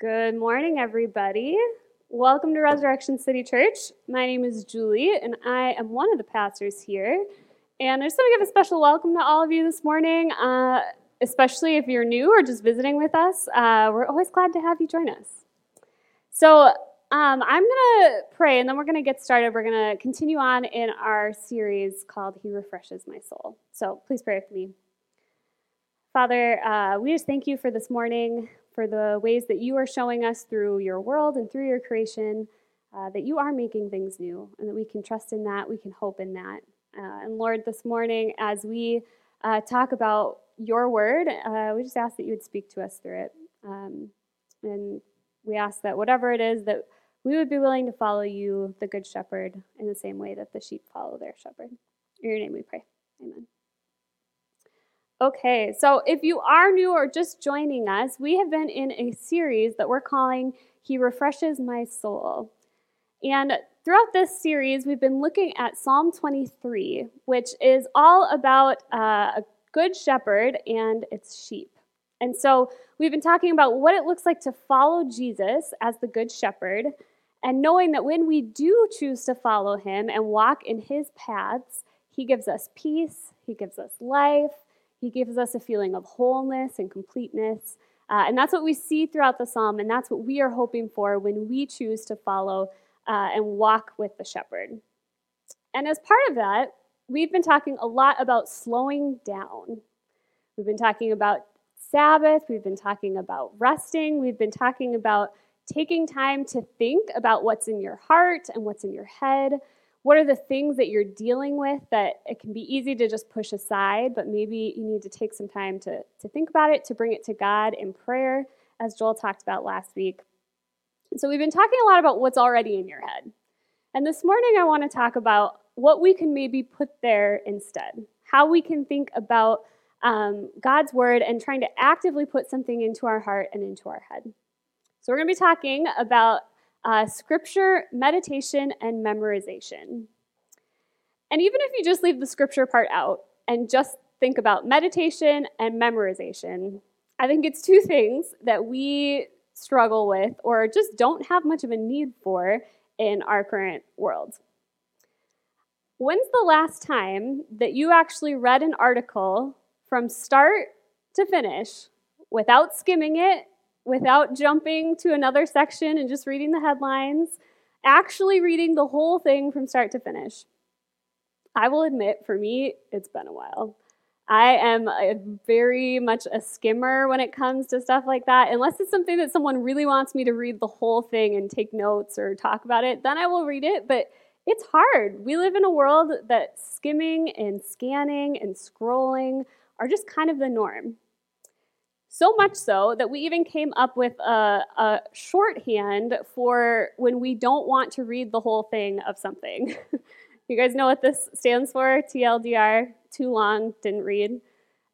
Good morning, everybody. Welcome to Resurrection City Church. My name is Julie, and I am one of the pastors here. And I just want to give a special welcome to all of you this morning, uh, especially if you're new or just visiting with us. Uh, we're always glad to have you join us. So, um, I'm going to pray, and then we're going to get started. We're going to continue on in our series called He Refreshes My Soul. So, please pray with me. Father, uh, we just thank you for this morning for the ways that you are showing us through your world and through your creation uh, that you are making things new and that we can trust in that, we can hope in that. Uh, and Lord, this morning, as we uh, talk about your word, uh, we just ask that you would speak to us through it. Um, and we ask that whatever it is, that we would be willing to follow you, the Good Shepherd, in the same way that the sheep follow their shepherd. In your name we pray. Amen. Okay, so if you are new or just joining us, we have been in a series that we're calling He Refreshes My Soul. And throughout this series, we've been looking at Psalm 23, which is all about uh, a good shepherd and its sheep. And so we've been talking about what it looks like to follow Jesus as the good shepherd, and knowing that when we do choose to follow him and walk in his paths, he gives us peace, he gives us life, he gives us a feeling of wholeness and completeness. Uh, and that's what we see throughout the psalm, and that's what we are hoping for when we choose to follow uh, and walk with the shepherd. And as part of that, we've been talking a lot about slowing down. We've been talking about Sabbath, we've been talking about resting, we've been talking about taking time to think about what's in your heart and what's in your head, what are the things that you're dealing with that it can be easy to just push aside, but maybe you need to take some time to, to think about it, to bring it to God in prayer, as Joel talked about last week. So, we've been talking a lot about what's already in your head. And this morning, I want to talk about what we can maybe put there instead, how we can think about um, God's word and trying to actively put something into our heart and into our head. So, we're going to be talking about uh, scripture, meditation, and memorization. And even if you just leave the scripture part out and just think about meditation and memorization, I think it's two things that we struggle with or just don't have much of a need for in our current world. When's the last time that you actually read an article from start to finish without skimming it without jumping to another section and just reading the headlines, actually reading the whole thing from start to finish. I will admit, for me, it's been a while. I am a very much a skimmer when it comes to stuff like that. Unless it's something that someone really wants me to read the whole thing and take notes or talk about it, then I will read it. But it's hard. We live in a world that skimming and scanning and scrolling are just kind of the norm. So much so that we even came up with a, a shorthand for when we don't want to read the whole thing of something. you guys know what this stands for? TLDR, too long, didn't read.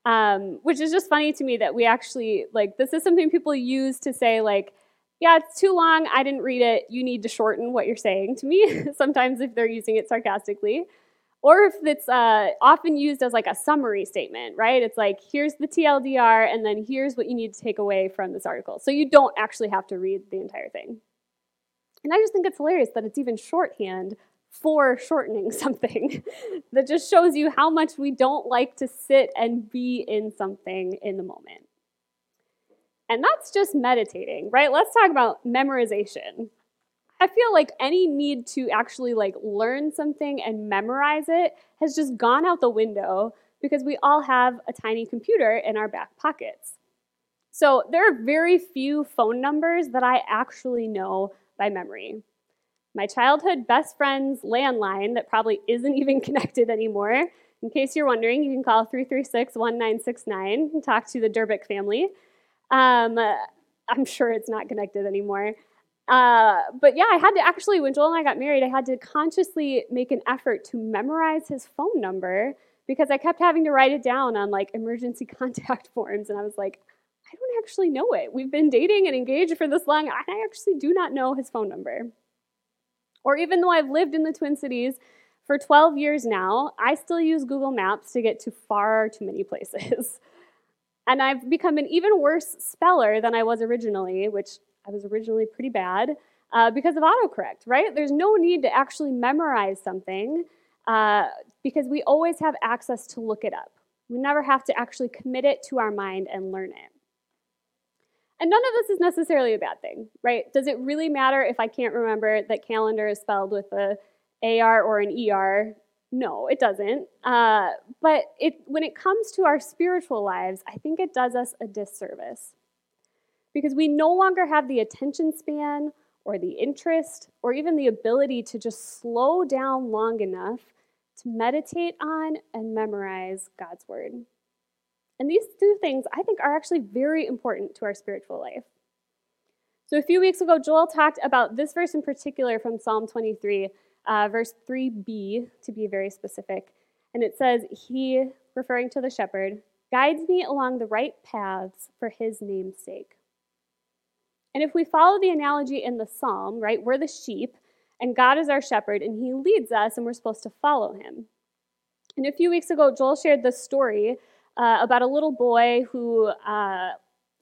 Um, which is just funny to me that we actually, like, this is something people use to say, like, yeah, it's too long, I didn't read it, you need to shorten what you're saying to me, sometimes if they're using it sarcastically or if it's uh, often used as like a summary statement, right? It's like, here's the TLDR, and then here's what you need to take away from this article. So you don't actually have to read the entire thing. And I just think it's hilarious that it's even shorthand for shortening something that just shows you how much we don't like to sit and be in something in the moment. And that's just meditating, right? Let's talk about memorization. I feel like any need to actually like learn something and memorize it has just gone out the window because we all have a tiny computer in our back pockets. So there are very few phone numbers that I actually know by memory. My childhood best friend's landline that probably isn't even connected anymore. In case you're wondering, you can call 336 1969 and talk to the Durbick family. Um, I'm sure it's not connected anymore. Uh, but yeah, I had to actually, when Joel and I got married, I had to consciously make an effort to memorize his phone number because I kept having to write it down on like emergency contact forms. And I was like, I don't actually know it. We've been dating and engaged for this long. I actually do not know his phone number. Or even though I've lived in the Twin Cities for 12 years now, I still use Google Maps to get to far too many places. and I've become an even worse speller than I was originally, which I was originally pretty bad uh, because of autocorrect, right? There's no need to actually memorize something uh, because we always have access to look it up. We never have to actually commit it to our mind and learn it. And none of this is necessarily a bad thing, right? Does it really matter if I can't remember that calendar is spelled with a AR or an ER? No, it doesn't. Uh, but it, when it comes to our spiritual lives, I think it does us a disservice because we no longer have the attention span or the interest or even the ability to just slow down long enough to meditate on and memorize God's Word. And these two things I think are actually very important to our spiritual life. So, a few weeks ago, Joel talked about this verse in particular from Psalm 23, uh, verse 3b, to be very specific. And it says, He, referring to the shepherd, guides me along the right paths for his name's sake. And if we follow the analogy in the psalm, right, we're the sheep, and God is our shepherd, and he leads us, and we're supposed to follow him. And a few weeks ago, Joel shared this story uh, about a little boy who uh,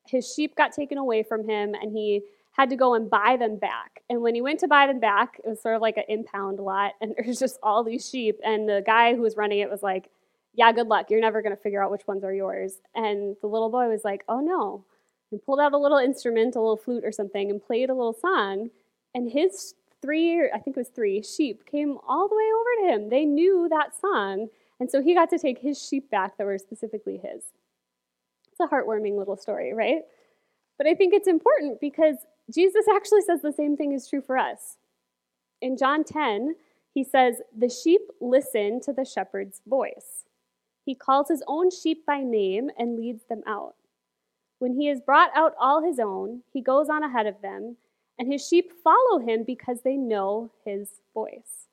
his sheep got taken away from him, and he had to go and buy them back. And when he went to buy them back, it was sort of like an impound lot, and there's just all these sheep. And the guy who was running it was like, Yeah, good luck. You're never going to figure out which ones are yours. And the little boy was like, Oh no and pulled out a little instrument, a little flute or something, and played a little song. And his three, I think it was three, sheep came all the way over to him. They knew that song. And so he got to take his sheep back that were specifically his. It's a heartwarming little story, right? But I think it's important because Jesus actually says the same thing is true for us. In John 10, he says, The sheep listen to the shepherd's voice. He calls his own sheep by name and leads them out. When he has brought out all his own, he goes on ahead of them, and his sheep follow him because they know his voice.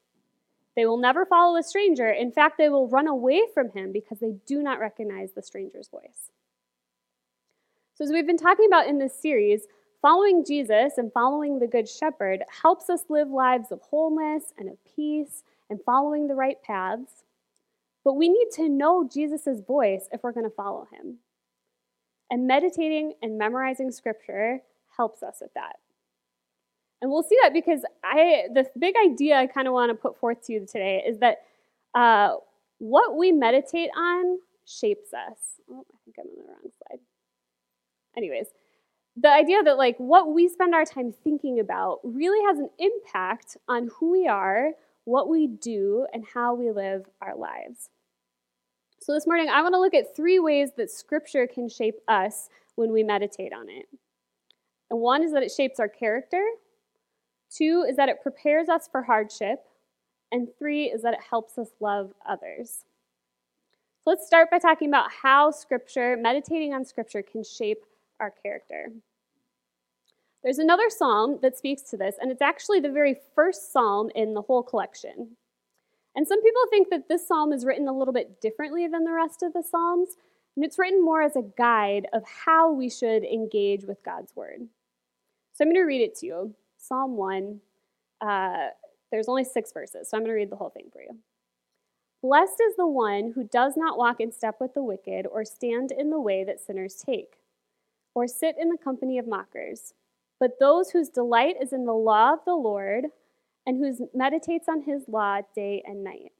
They will never follow a stranger. In fact, they will run away from him because they do not recognize the stranger's voice. So, as we've been talking about in this series, following Jesus and following the Good Shepherd helps us live lives of wholeness and of peace and following the right paths. But we need to know Jesus' voice if we're going to follow him. And meditating and memorizing scripture helps us with that. And we'll see that because I the big idea I kind of want to put forth to you today is that uh, what we meditate on shapes us. Oh, I think I'm on the wrong slide. Anyways, the idea that like what we spend our time thinking about really has an impact on who we are, what we do, and how we live our lives. So this morning, I want to look at three ways that Scripture can shape us when we meditate on it. And one is that it shapes our character, two is that it prepares us for hardship, and three is that it helps us love others. So let's start by talking about how Scripture, meditating on Scripture, can shape our character. There's another psalm that speaks to this, and it's actually the very first psalm in the whole collection. And some people think that this psalm is written a little bit differently than the rest of the psalms, and it's written more as a guide of how we should engage with God's word. So I'm going to read it to you. Psalm 1. Uh, there's only six verses, so I'm going to read the whole thing for you. Blessed is the one who does not walk in step with the wicked, or stand in the way that sinners take, or sit in the company of mockers, but those whose delight is in the law of the Lord and who meditates on his law day and night.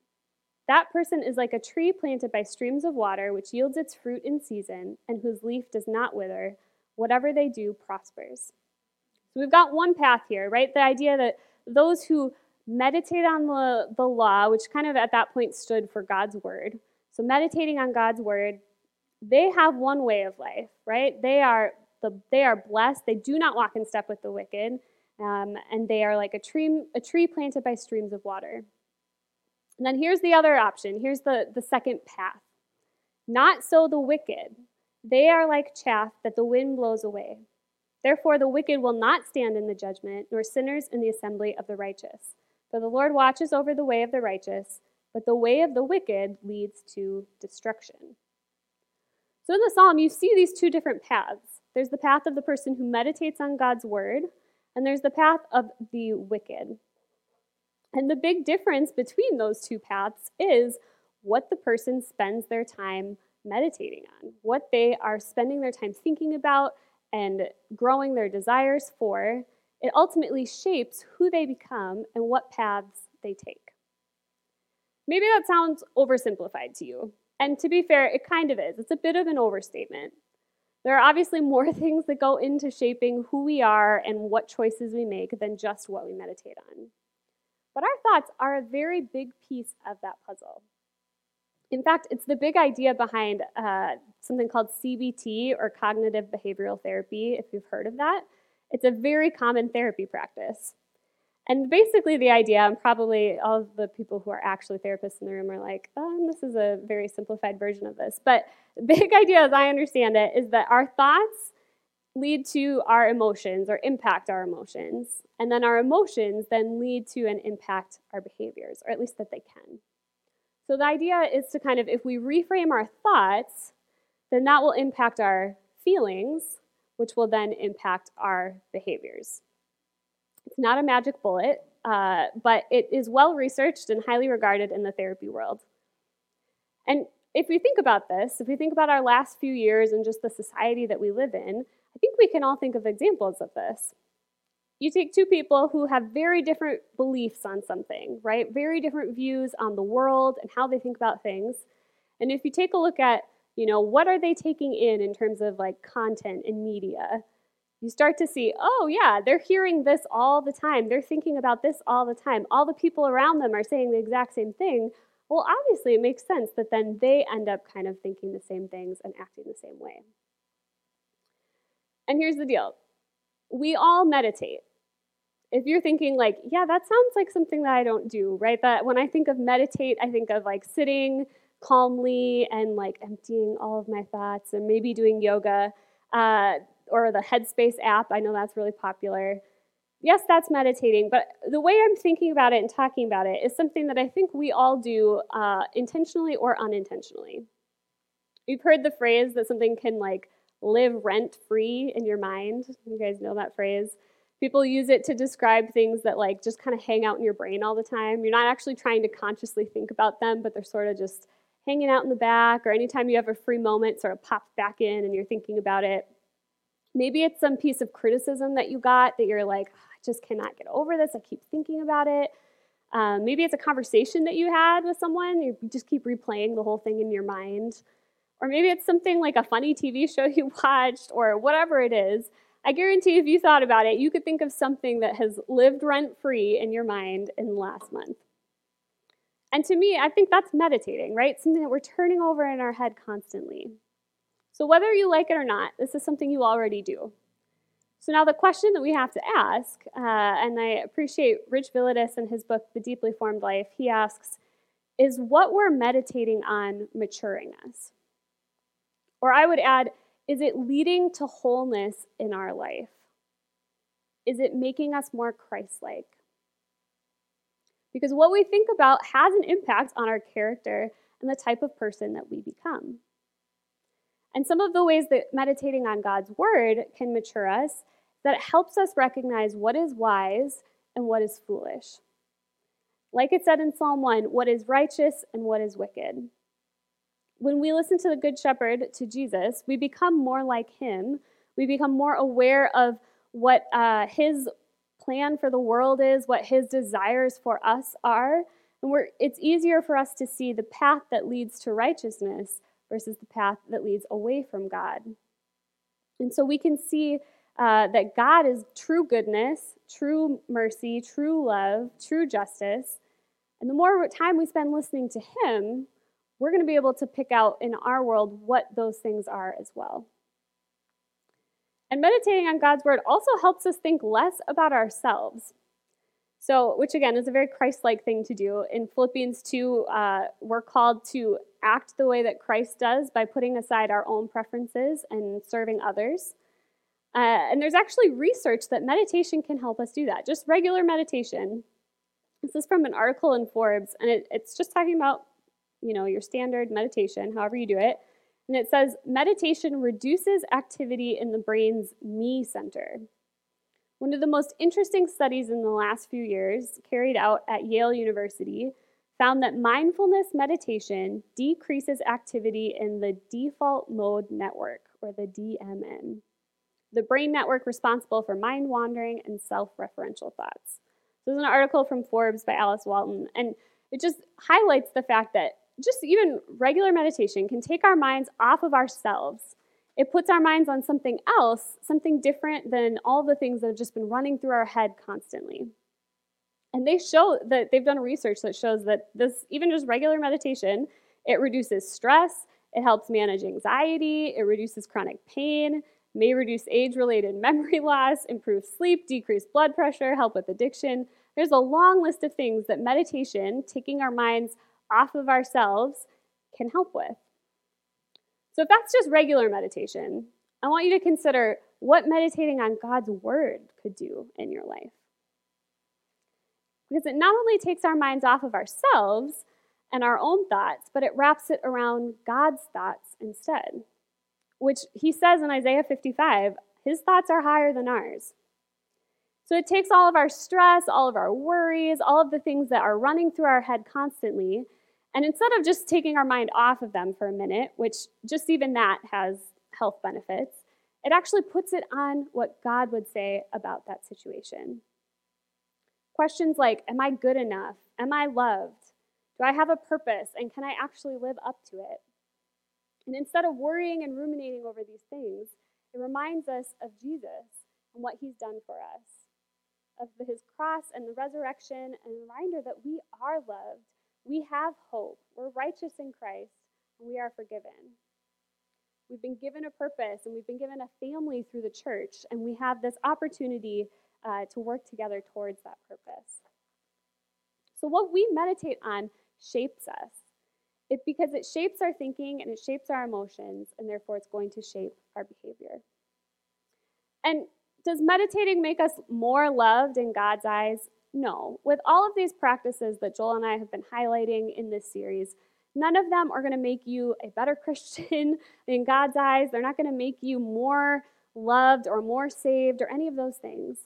That person is like a tree planted by streams of water, which yields its fruit in season, and whose leaf does not wither. Whatever they do prospers. So we've got one path here, right? The idea that those who meditate on the, the law, which kind of at that point stood for God's word, so meditating on God's word, they have one way of life, right? They are the they are blessed. They do not walk in step with the wicked. Um, and they are like a tree, a tree planted by streams of water. And then here's the other option. Here's the, the second path. Not so the wicked. They are like chaff that the wind blows away. Therefore, the wicked will not stand in the judgment, nor sinners in the assembly of the righteous. For the Lord watches over the way of the righteous, but the way of the wicked leads to destruction. So in the psalm, you see these two different paths. There's the path of the person who meditates on God's word, and there's the path of the wicked. And the big difference between those two paths is what the person spends their time meditating on, what they are spending their time thinking about and growing their desires for, it ultimately shapes who they become and what paths they take. Maybe that sounds oversimplified to you. And to be fair, it kind of is. It's a bit of an overstatement. There are obviously more things that go into shaping who we are and what choices we make than just what we meditate on. But our thoughts are a very big piece of that puzzle. In fact, it's the big idea behind uh, something called CBT or cognitive behavioral therapy, if you've heard of that. It's a very common therapy practice. And basically, the idea, and probably all of the people who are actually therapists in the room are like, oh, this is a very simplified version of this. But the big idea, as I understand it, is that our thoughts lead to our emotions or impact our emotions. And then our emotions then lead to and impact our behaviors, or at least that they can. So the idea is to kind of, if we reframe our thoughts, then that will impact our feelings, which will then impact our behaviors. It's not a magic bullet, uh, but it is well researched and highly regarded in the therapy world. And if we think about this, if we think about our last few years and just the society that we live in, I think we can all think of examples of this. You take two people who have very different beliefs on something, right? Very different views on the world and how they think about things. And if you take a look at, you know, what are they taking in in terms of like content and media, you start to see, oh, yeah, they're hearing this all the time. They're thinking about this all the time. All the people around them are saying the exact same thing. Well, obviously, it makes sense that then they end up kind of thinking the same things and acting the same way. And here's the deal we all meditate if you're thinking like, yeah, that sounds like something that I don't do, right? That when I think of meditate, I think of like sitting calmly and like emptying all of my thoughts and maybe doing yoga uh, or the Headspace app. I know that's really popular. Yes, that's meditating, but the way I'm thinking about it and talking about it is something that I think we all do uh, intentionally or unintentionally. You've heard the phrase that something can like live rent free in your mind. You guys know that phrase. People use it to describe things that like just kind of hang out in your brain all the time. You're not actually trying to consciously think about them, but they're sort of just hanging out in the back, or anytime you have a free moment, sort of pops back in and you're thinking about it. Maybe it's some piece of criticism that you got that you're like, oh, I just cannot get over this. I keep thinking about it. Um, maybe it's a conversation that you had with someone. You just keep replaying the whole thing in your mind. Or maybe it's something like a funny TV show you watched or whatever it is. I guarantee if you thought about it, you could think of something that has lived rent free in your mind in the last month. And to me, I think that's meditating, right? Something that we're turning over in our head constantly. So, whether you like it or not, this is something you already do. So, now the question that we have to ask, uh, and I appreciate Rich Villodas in his book, The Deeply Formed Life, he asks, is what we're meditating on maturing us? Or I would add, is it leading to wholeness in our life? Is it making us more Christ like? Because what we think about has an impact on our character and the type of person that we become. And some of the ways that meditating on God's word can mature us that it helps us recognize what is wise and what is foolish. Like it said in Psalm 1, what is righteous and what is wicked when we listen to the Good Shepherd, to Jesus, we become more like him. We become more aware of what uh, his plan for the world is, what his desires for us are. And it's easier for us to see the path that leads to righteousness versus the path that leads away from God. And so we can see uh, that God is true goodness, true mercy, true love, true justice. And the more time we spend listening to Him, we're going to be able to pick out in our world what those things are as well. And meditating on God's word also helps us think less about ourselves. So, which again is a very Christ like thing to do. In Philippians 2, uh, we're called to act the way that Christ does by putting aside our own preferences and serving others. Uh, and there's actually research that meditation can help us do that, just regular meditation. This is from an article in Forbes, and it, it's just talking about you know, your standard meditation, however you do it. And it says meditation reduces activity in the brain's me center. One of the most interesting studies in the last few years, carried out at Yale University, found that mindfulness meditation decreases activity in the default mode network, or the DMN. the brain network responsible for mind wandering and self referential thoughts. This is an article from Forbes by Alice Walton, and it just highlights the fact that just even regular meditation can take our minds off of ourselves. It puts our minds on something else, something different than all the things that have just been running through our head constantly. And they show that they've done research that shows that this, even just regular meditation, it reduces stress, it helps manage anxiety, it reduces chronic pain, may reduce age related memory loss, improve sleep, decrease blood pressure, help with addiction. There's a long list of things that meditation, taking our minds off of ourselves, can help with. So, if that's just regular meditation, I want you to consider what meditating on God's Word could do in your life. Because it not only takes our minds off of ourselves and our own thoughts, but it wraps it around God's thoughts instead, which he says in Isaiah 55 his thoughts are higher than ours. So it takes all of our stress, all of our worries, all of the things that are running through our head constantly, and instead of just taking our mind off of them for a minute, which just even that has health benefits, it actually puts it on what God would say about that situation. Questions like Am I good enough? Am I loved? Do I have a purpose? And can I actually live up to it? And instead of worrying and ruminating over these things, it reminds us of Jesus and what he's done for us, of his cross and the resurrection, and a reminder that we are loved, we have hope, we're righteous in Christ, and we are forgiven. We've been given a purpose and we've been given a family through the church, and we have this opportunity uh, to work together towards that purpose. So, what we meditate on shapes us. It, because it shapes our thinking and it shapes our emotions, and therefore it's going to shape our behavior. And does meditating make us more loved in God's eyes? No. With all of these practices that Joel and I have been highlighting in this series, none of them are going to make you a better Christian in God's eyes. They're not going to make you more loved or more saved or any of those things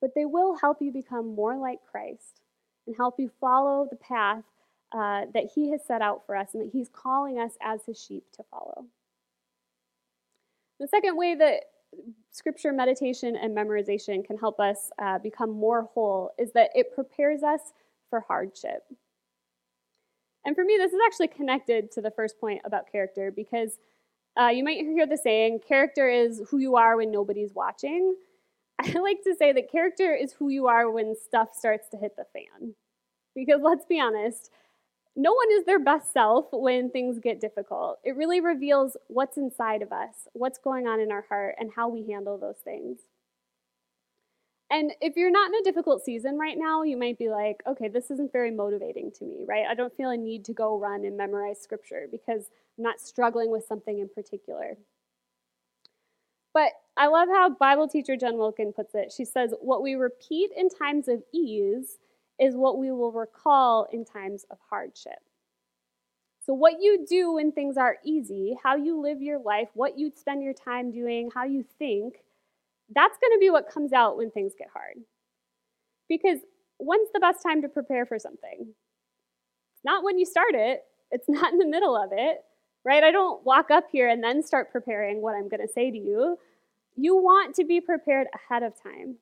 but they will help you become more like Christ and help you follow the path uh, that He has set out for us and that He's calling us as His sheep to follow. The second way that scripture meditation and memorization can help us uh, become more whole is that it prepares us for hardship. And for me, this is actually connected to the first point about character because uh, you might hear the saying, character is who you are when nobody's watching. I like to say that character is who you are when stuff starts to hit the fan. Because let's be honest, no one is their best self when things get difficult. It really reveals what's inside of us, what's going on in our heart, and how we handle those things. And if you're not in a difficult season right now, you might be like, okay, this isn't very motivating to me, right? I don't feel a need to go run and memorize scripture because I'm not struggling with something in particular. But I love how Bible teacher Jen Wilkin puts it. She says, What we repeat in times of ease is what we will recall in times of hardship. So, what you do when things are easy, how you live your life, what you spend your time doing, how you think, that's going to be what comes out when things get hard. Because when's the best time to prepare for something? Not when you start it, it's not in the middle of it, right? I don't walk up here and then start preparing what I'm going to say to you. You want to be prepared ahead of time.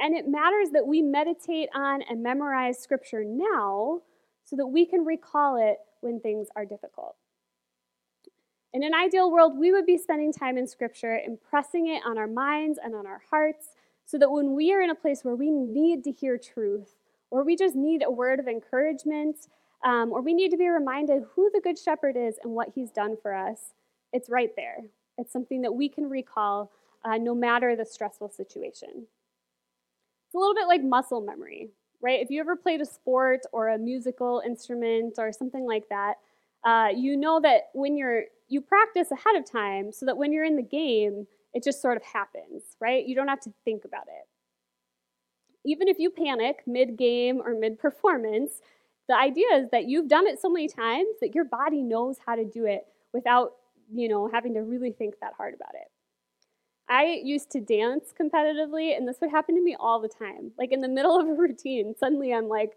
And it matters that we meditate on and memorize scripture now so that we can recall it when things are difficult. In an ideal world, we would be spending time in scripture, impressing it on our minds and on our hearts, so that when we are in a place where we need to hear truth, or we just need a word of encouragement, um, or we need to be reminded who the Good Shepherd is and what he's done for us, it's right there. It's something that we can recall uh, no matter the stressful situation. It's a little bit like muscle memory, right? If you ever played a sport or a musical instrument or something like that, uh, you know that when you're you practice ahead of time so that when you're in the game, it just sort of happens, right? You don't have to think about it. Even if you panic mid game or mid performance, the idea is that you've done it so many times that your body knows how to do it without, you know, having to really think that hard about it. I used to dance competitively, and this would happen to me all the time. Like in the middle of a routine, suddenly I'm like,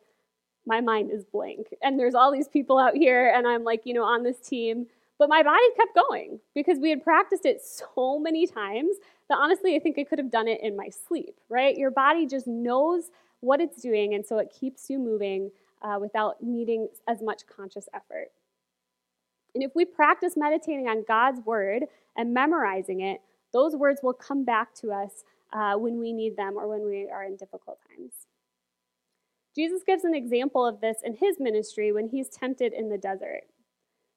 my mind is blank. And there's all these people out here, and I'm like, you know, on this team, But my body kept going because we had practiced it so many times that honestly, I think I could have done it in my sleep, right? Your body just knows what it's doing, and so it keeps you moving uh, without needing as much conscious effort. And if we practice meditating on God's word and memorizing it, those words will come back to us uh, when we need them or when we are in difficult times. Jesus gives an example of this in his ministry when he's tempted in the desert.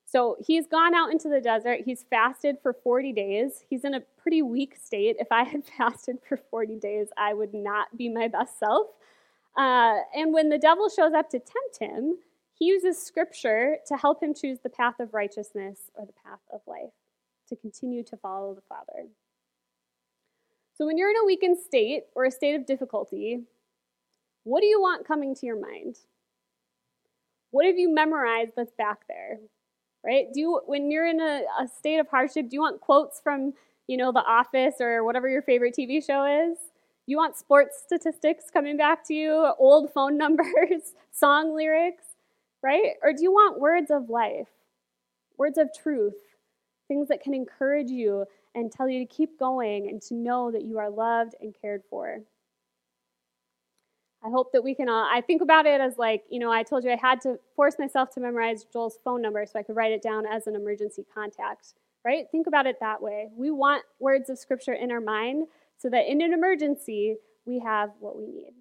So he's gone out into the desert. He's fasted for 40 days. He's in a pretty weak state. If I had fasted for 40 days, I would not be my best self. Uh, and when the devil shows up to tempt him, he uses scripture to help him choose the path of righteousness or the path of life, to continue to follow the Father. So when you're in a weakened state or a state of difficulty, what do you want coming to your mind? What have you memorized that's back there? Right? Do you, when you're in a, a state of hardship, do you want quotes from, you know, The Office or whatever your favorite TV show is? You want sports statistics coming back to you, old phone numbers, song lyrics, right? Or do you want words of life, words of truth, things that can encourage you and tell you to keep going and to know that you are loved and cared for? I hope that we can all, I think about it as like, you know, I told you I had to force myself to memorize Joel's phone number so I could write it down as an emergency contact, right? Think about it that way. We want words of scripture in our mind so that in an emergency, we have what we need.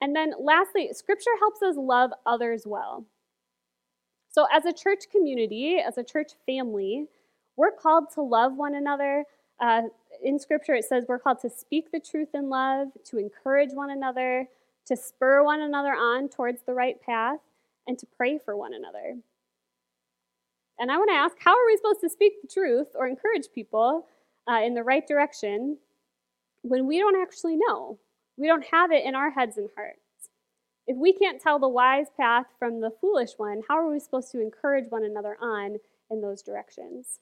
And then lastly, scripture helps us love others well. So, as a church community, as a church family, we're called to love one another. Uh, in scripture, it says we're called to speak the truth in love, to encourage one another, to spur one another on towards the right path, and to pray for one another. And I want to ask how are we supposed to speak the truth or encourage people uh, in the right direction when we don't actually know. We don't have it in our heads and hearts. If we can't tell the wise path from the foolish one, how are we supposed to encourage one another on in those directions?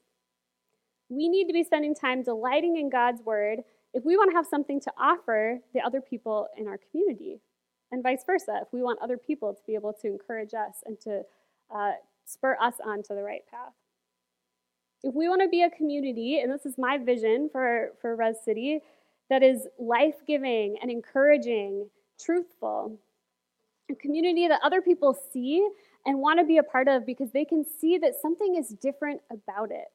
We need to be spending time delighting in God's word if we want to have something to offer the other people in our community, and vice versa, if we want other people to be able to encourage us and to uh, spur us on to the right path. If we want to be a community, and this is my vision for, for Res City, that is life giving and encouraging, truthful, a community that other people see and want to be a part of because they can see that something is different about it.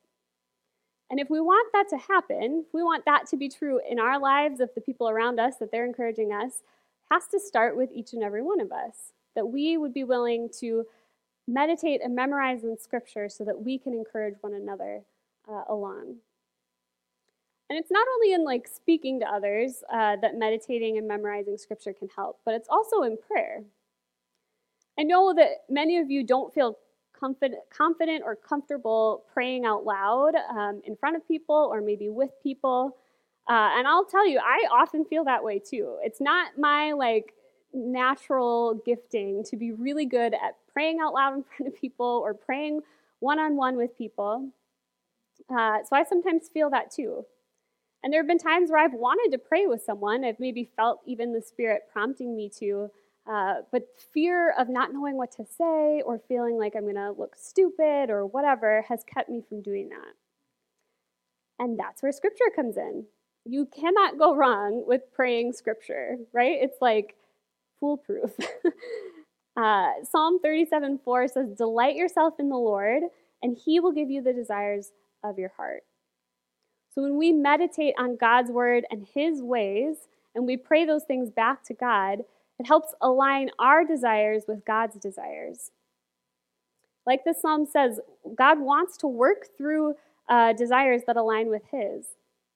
And if we want that to happen, we want that to be true in our lives of the people around us, that they're encouraging us, has to start with each and every one of us. That we would be willing to meditate and memorize in Scripture so that we can encourage one another uh, along. And it's not only in like speaking to others uh, that meditating and memorizing Scripture can help, but it's also in prayer. I know that many of you don't feel confident, confident or comfortable praying out loud um, in front of people or maybe with people. Uh, and I'll tell you, I often feel that way too. It's not my like natural gifting to be really good at praying out loud in front of people or praying one on one with people. Uh, so I sometimes feel that too. And there have been times where I've wanted to pray with someone. I've maybe felt even the Spirit prompting me to, uh, but fear of not knowing what to say or feeling like I'm going to look stupid or whatever has kept me from doing that. And that's where Scripture comes in. You cannot go wrong with praying Scripture, right? It's like foolproof. uh, Psalm 37 4 says, Delight yourself in the Lord, and he will give you the desires of your heart. So when we meditate on God's word and his ways, and we pray those things back to God, it helps align our desires with God's desires. Like the psalm says, God wants to work through uh, desires that align with his.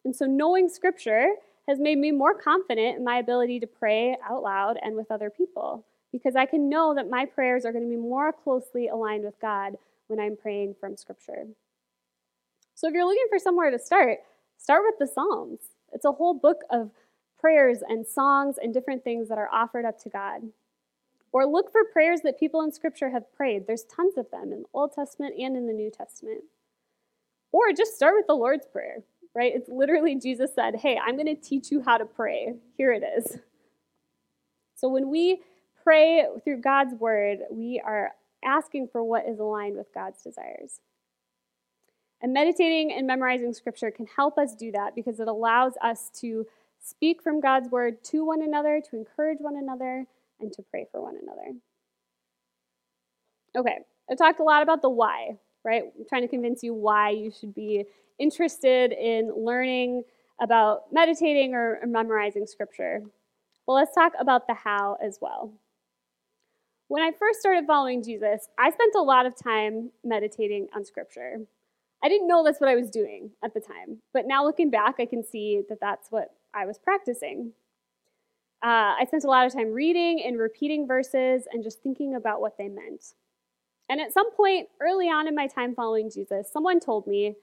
And so knowing scripture has made me more confident in my ability to pray out loud and with other people because I can know that my prayers are going to be more closely aligned with God when I'm praying from scripture. So if you're looking for somewhere to start, start with the Psalms. It's a whole book of prayers and songs and different things that are offered up to God. Or look for prayers that people in Scripture have prayed. There's tons of them in the Old Testament and in the New Testament. Or just start with the Lord's Prayer, right? It's literally Jesus said, Hey, I'm going to teach you how to pray. Here it is. So when we pray through God's word, we are asking for what is aligned with God's desires. And meditating and memorizing scripture can help us do that because it allows us to speak from God's word to one another, to encourage one another, and to pray for one another. Okay, I've talked a lot about the why, right? I'm trying to convince you why you should be interested in learning about meditating or memorizing scripture. Well, let's talk about the how as well. When I first started following Jesus, I spent a lot of time meditating on scripture. I didn't know that's what I was doing at the time, but now looking back, I can see that that's what I was practicing. Uh, I spent a lot of time reading and repeating verses and just thinking about what they meant. And at some point early on in my time following Jesus, someone told me,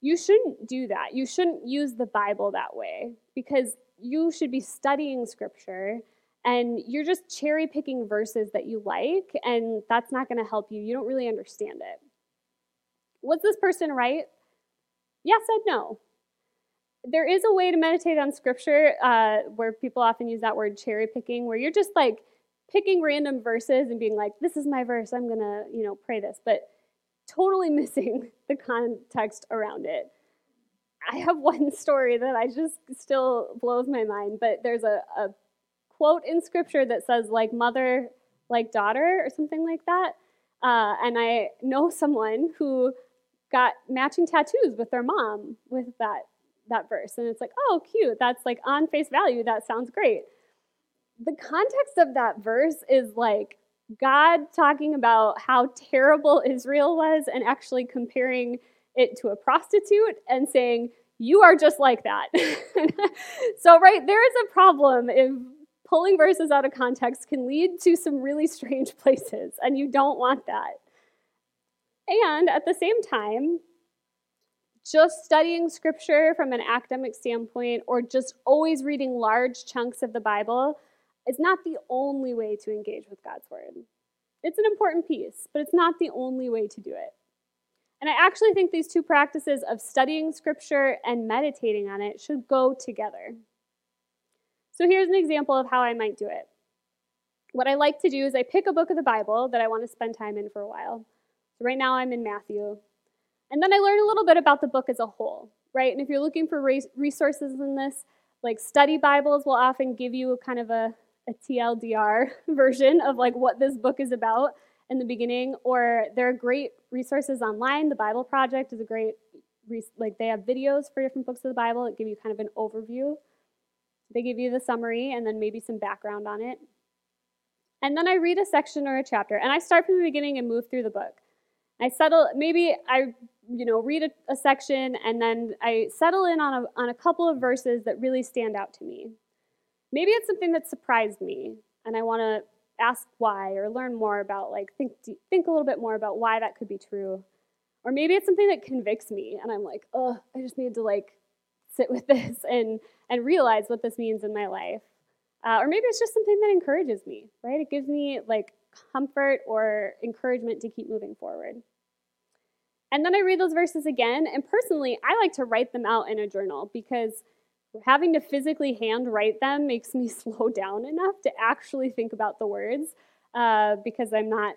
You shouldn't do that. You shouldn't use the Bible that way because you should be studying scripture and you're just cherry picking verses that you like, and that's not going to help you. You don't really understand it. Was this person right? Yes and no. There is a way to meditate on scripture uh, where people often use that word cherry picking, where you're just like picking random verses and being like, this is my verse, I'm gonna, you know, pray this, but totally missing the context around it. I have one story that I just still blows my mind, but there's a, a quote in scripture that says, like mother, like daughter, or something like that. Uh, and I know someone who got matching tattoos with their mom with that that verse and it's like oh cute that's like on face value that sounds great. The context of that verse is like god talking about how terrible israel was and actually comparing it to a prostitute and saying you are just like that. So right there is a problem. If pulling verses out of context can lead to some really strange places and you don't want that. And at the same time, just studying scripture from an academic standpoint or just always reading large chunks of the Bible is not the only way to engage with God's word. It's an important piece, but it's not the only way to do it. And I actually think these two practices of studying scripture and meditating on it should go together. So here's an example of how I might do it. What I like to do is I pick a book of the Bible that I want to spend time in for a while. So right now I'm in Matthew. And then I learn a little bit about the book as a whole, right? And if you're looking for resources in this, like study Bibles will often give you a kind of a, a TLDR version of like what this book is about in the beginning, or there are great resources online. The Bible Project is a great, like they have videos for different books of the Bible that give you kind of an overview. They give you the summary and then maybe some background on it. And then I read a section or a chapter, and I start from the beginning and move through the book. I settle, maybe I, you know, read a, a section and then I settle in on a, on a couple of verses that really stand out to me. Maybe it's something that surprised me and I want to ask why or learn more about, like, think, think a little bit more about why that could be true. Or maybe it's something that convicts me and I'm like, oh, I just need to like sit with this and, and realize what this means in my life. Uh, or maybe it's just something that encourages me, right? It gives me like comfort or encouragement to keep moving forward. And then I read those verses again, and personally, I like to write them out in a journal because having to physically hand write them makes me slow down enough to actually think about the words uh, because I'm not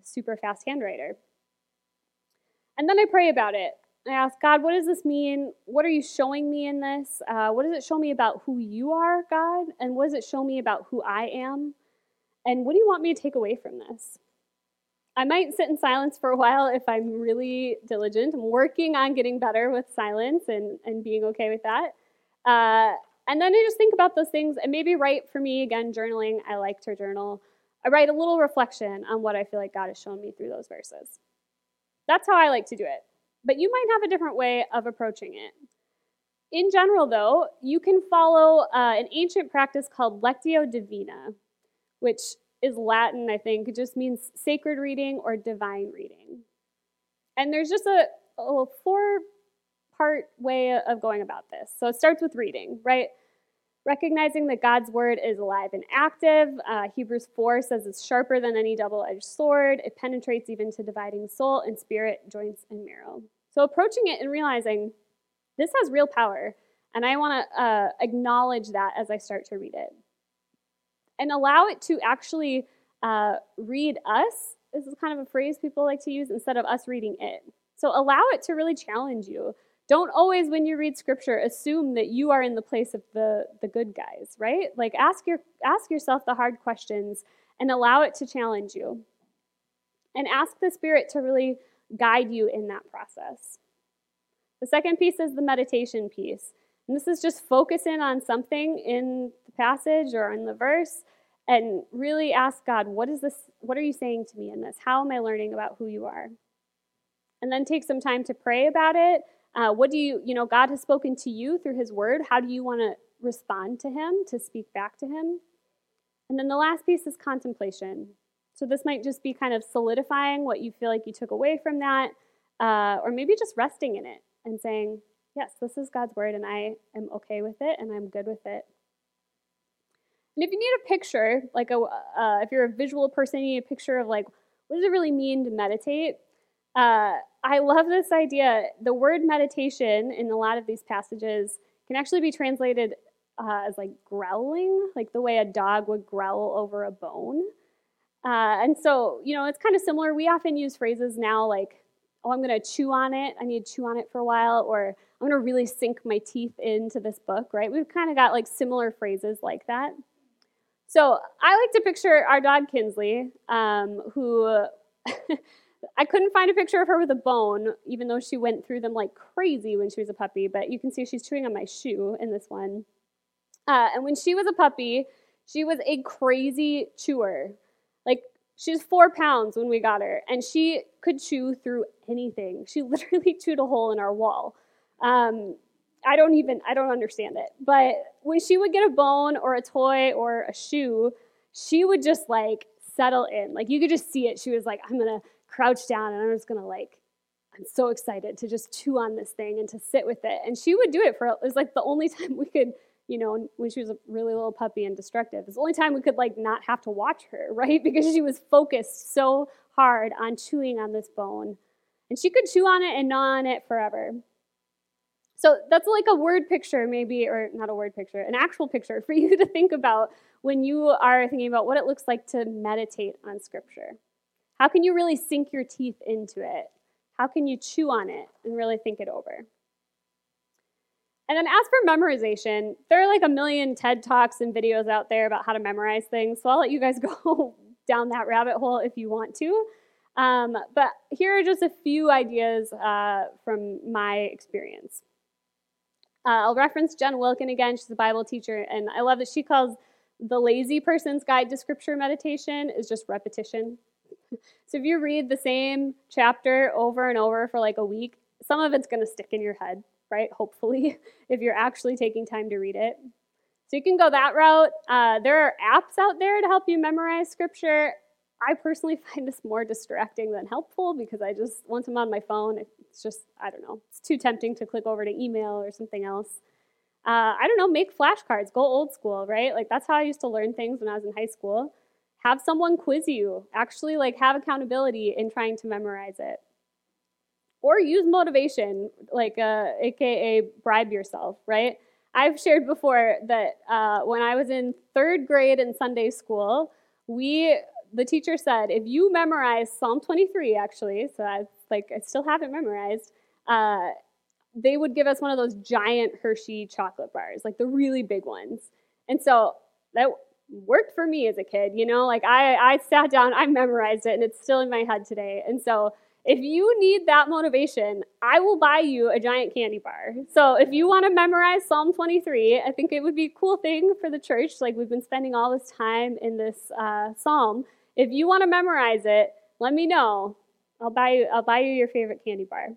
a super fast handwriter. And then I pray about it. I ask God, what does this mean? What are you showing me in this? Uh, what does it show me about who you are, God? And what does it show me about who I am? And what do you want me to take away from this? I might sit in silence for a while if I'm really diligent. I'm working on getting better with silence and, and being okay with that. Uh, and then I just think about those things and maybe write for me again, journaling. I like to journal. I write a little reflection on what I feel like God has shown me through those verses. That's how I like to do it. But you might have a different way of approaching it. In general, though, you can follow uh, an ancient practice called Lectio Divina, which is Latin, I think. It just means sacred reading or divine reading. And there's just a, a four part way of going about this. So it starts with reading, right? Recognizing that God's word is alive and active. Uh, Hebrews 4 says it's sharper than any double edged sword. It penetrates even to dividing soul and spirit, joints, and marrow. So approaching it and realizing this has real power. And I want to uh, acknowledge that as I start to read it and allow it to actually uh, read us this is kind of a phrase people like to use instead of us reading it. So allow it to really challenge you. Don't always, when you read scripture, assume that you are in the place of the, the good guys, right? Like ask your ask yourself the hard questions and allow it to challenge you. And ask the Spirit to really guide you in that process. The second piece is the meditation piece. And this is just focus in on something in the passage or in the verse and really ask God, what is this? What are you saying to me in this? How am I learning about who you are? And then take some time to pray about it. Uh, what do you, you know, God has spoken to you through his word. How do you want to respond to him, to speak back to him? And then the last piece is contemplation. So this might just be kind of solidifying what you feel like you took away from that, uh, or maybe just resting in it and saying, yes, this is God's word and I am okay with it and I'm good with it. And if you need a picture, like a, uh, if you're a visual person, you need a picture of like, what does it really mean to meditate? Uh, I love this idea. The word meditation in a lot of these passages can actually be translated uh, as like growling, like the way a dog would growl over a bone. Uh, and so, you know, it's kind of similar. We often use phrases now like, oh, I'm going to chew on it. I need to chew on it for a while. Or I'm going to really sink my teeth into this book, right? We've kind of got like similar phrases like that. So I like to picture our dog Kinsley, um, who I couldn't find a picture of her with a bone, even though she went through them like crazy when she was a puppy. But you can see she's chewing on my shoe in this one. Uh, and when she was a puppy, she was a crazy chewer. She was four pounds when we got her, and she could chew through anything. She literally chewed a hole in our wall. Um, I don't even I don't understand it. But when she would get a bone or a toy or a shoe, she would just like settle in. Like you could just see it. She was like, I'm gonna crouch down and I'm just gonna like, I'm so excited to just chew on this thing and to sit with it. And she would do it for it was like the only time we could you know, when she was a really little puppy and destructive. It's the only time we could like not have to watch her, right? Because she was focused so hard on chewing on this bone. And she could chew on it and gnaw on it forever. So that's like a word picture, maybe, or not a word picture, an actual picture for you to think about when you are thinking about what it looks like to meditate on Scripture. How can you really sink your teeth into it? How can you chew on it and really think it over? And then as for memorization, there are like a million TED Talks and videos out there about how to memorize things. So I'll let you guys go down that rabbit hole if you want to. Um, but here are just a few ideas uh, from my experience. Uh, I'll reference Jen Wilkin again. She's a Bible teacher, and I love that she calls the lazy person's guide to scripture meditation is just repetition. so if you read the same chapter over and over for like a week, some of it's going to stick in your head right? Hopefully, if you're actually taking time to read it. So you can go that route. Uh, there are apps out there to help you memorize scripture. I personally find this more distracting than helpful because I just, once I'm on my phone, it's just, I don't know, it's too tempting to click over to email or something else. Uh, I don't know, make flashcards, go old school, right? Like that's how I used to learn things when I was in high school. Have someone quiz you, actually, like have accountability in trying to memorize it or use motivation, like uh, AKA bribe yourself, right? I've shared before that uh, when I was in third grade in Sunday school, we the teacher said if you memorize Psalm 23, actually, so I like I still haven't memorized. Uh, they would give us one of those giant Hershey chocolate bars, like the really big ones, and so that worked for me as a kid. You know, like I I sat down, I memorized it, and it's still in my head today, and so if you need that motivation, I will buy you a giant candy bar. So if you want to memorize Psalm 23, I think it would be a cool thing for the church. Like we've been spending all this time in this uh, psalm. If you want to memorize it, let me know. I'll buy you. I'll buy you your favorite candy bar.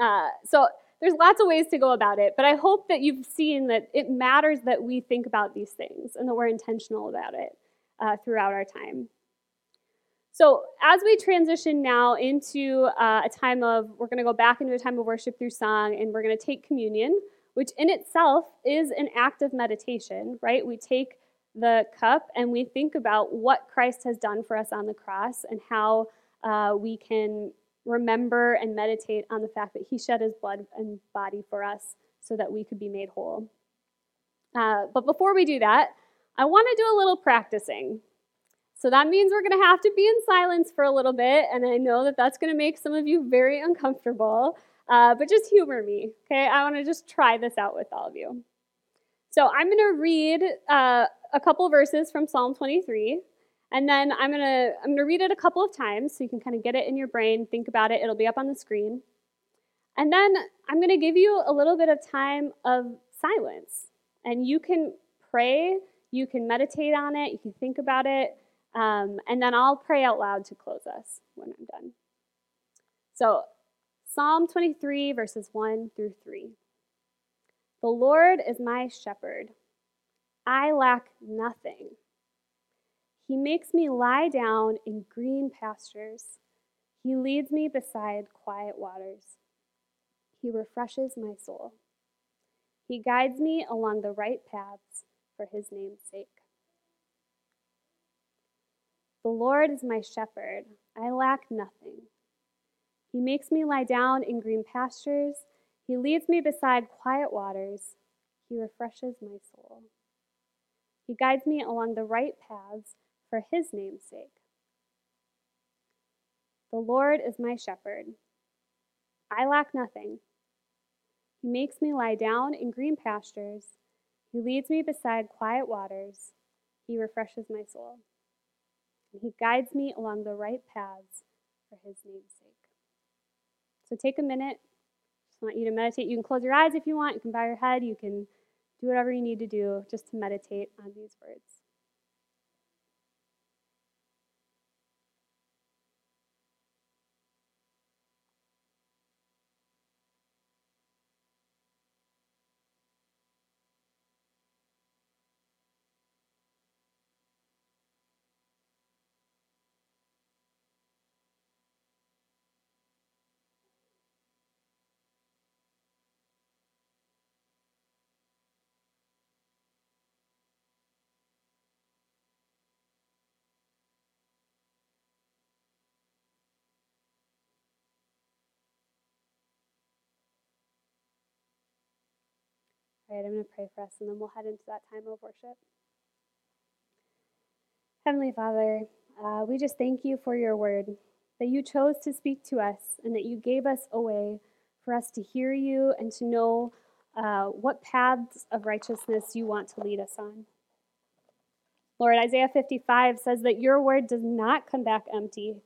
Uh, so there's lots of ways to go about it, but I hope that you've seen that it matters that we think about these things and that we're intentional about it uh, throughout our time. So, as we transition now into uh, a time of, we're going to go back into a time of worship through song, and we're going to take communion, which in itself is an act of meditation, right? We take the cup and we think about what Christ has done for us on the cross and how uh, we can remember and meditate on the fact that He shed His blood and body for us so that we could be made whole. Uh, but before we do that, I want to do a little practicing. So that means we're going to have to be in silence for a little bit, and I know that that's going to make some of you very uncomfortable, uh, but just humor me, okay? I want to just try this out with all of you. So I'm going to read uh, a couple verses from Psalm 23, and then I'm going to I'm going to read it a couple of times so you can kind of get it in your brain, think about it. It'll be up on the screen. And then I'm going to give you a little bit of time of silence, and you can pray, you can meditate on it, you can think about it. Um, and then I'll pray out loud to close us when I'm done. So, Psalm 23, verses 1 through 3. The Lord is my shepherd. I lack nothing. He makes me lie down in green pastures. He leads me beside quiet waters. He refreshes my soul. He guides me along the right paths for his name's sake. The Lord is my shepherd. I lack nothing. He makes me lie down in green pastures. He leads me beside quiet waters. He refreshes my soul. He guides me along the right paths for his name's sake. The Lord is my shepherd. I lack nothing. He makes me lie down in green pastures. He leads me beside quiet waters. He refreshes my soul and He guides me along the right paths for His name's sake. So take a minute. Just want you to meditate. You can close your eyes if you want. You can bow your head. You can do whatever you need to do just to meditate on these words. I'm going to pray for us and then we'll head into that time of worship. Heavenly Father, uh, we just thank you for your word, that you chose to speak to us and that you gave us a way for us to hear you and to know uh, what paths of righteousness you want to lead us on. Lord, Isaiah 55 says that your word does not come back empty,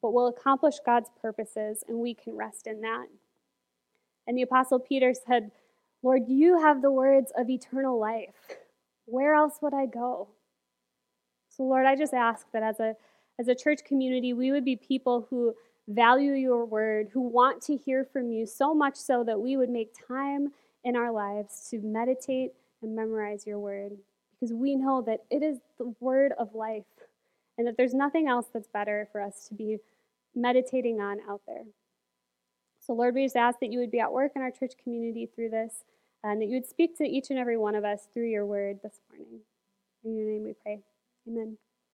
but will accomplish God's purposes, and we can rest in that. And the Apostle Peter said, Lord, you have the words of eternal life. Where else would I go? So, Lord, I just ask that as a, as a church community, we would be people who value your word, who want to hear from you so much so that we would make time in our lives to meditate and memorize your word. Because we know that it is the word of life and that there's nothing else that's better for us to be meditating on out there. So, Lord, we just ask that you would be at work in our church community through this and that you would speak to each and every one of us through your word this morning. In your name we pray. Amen.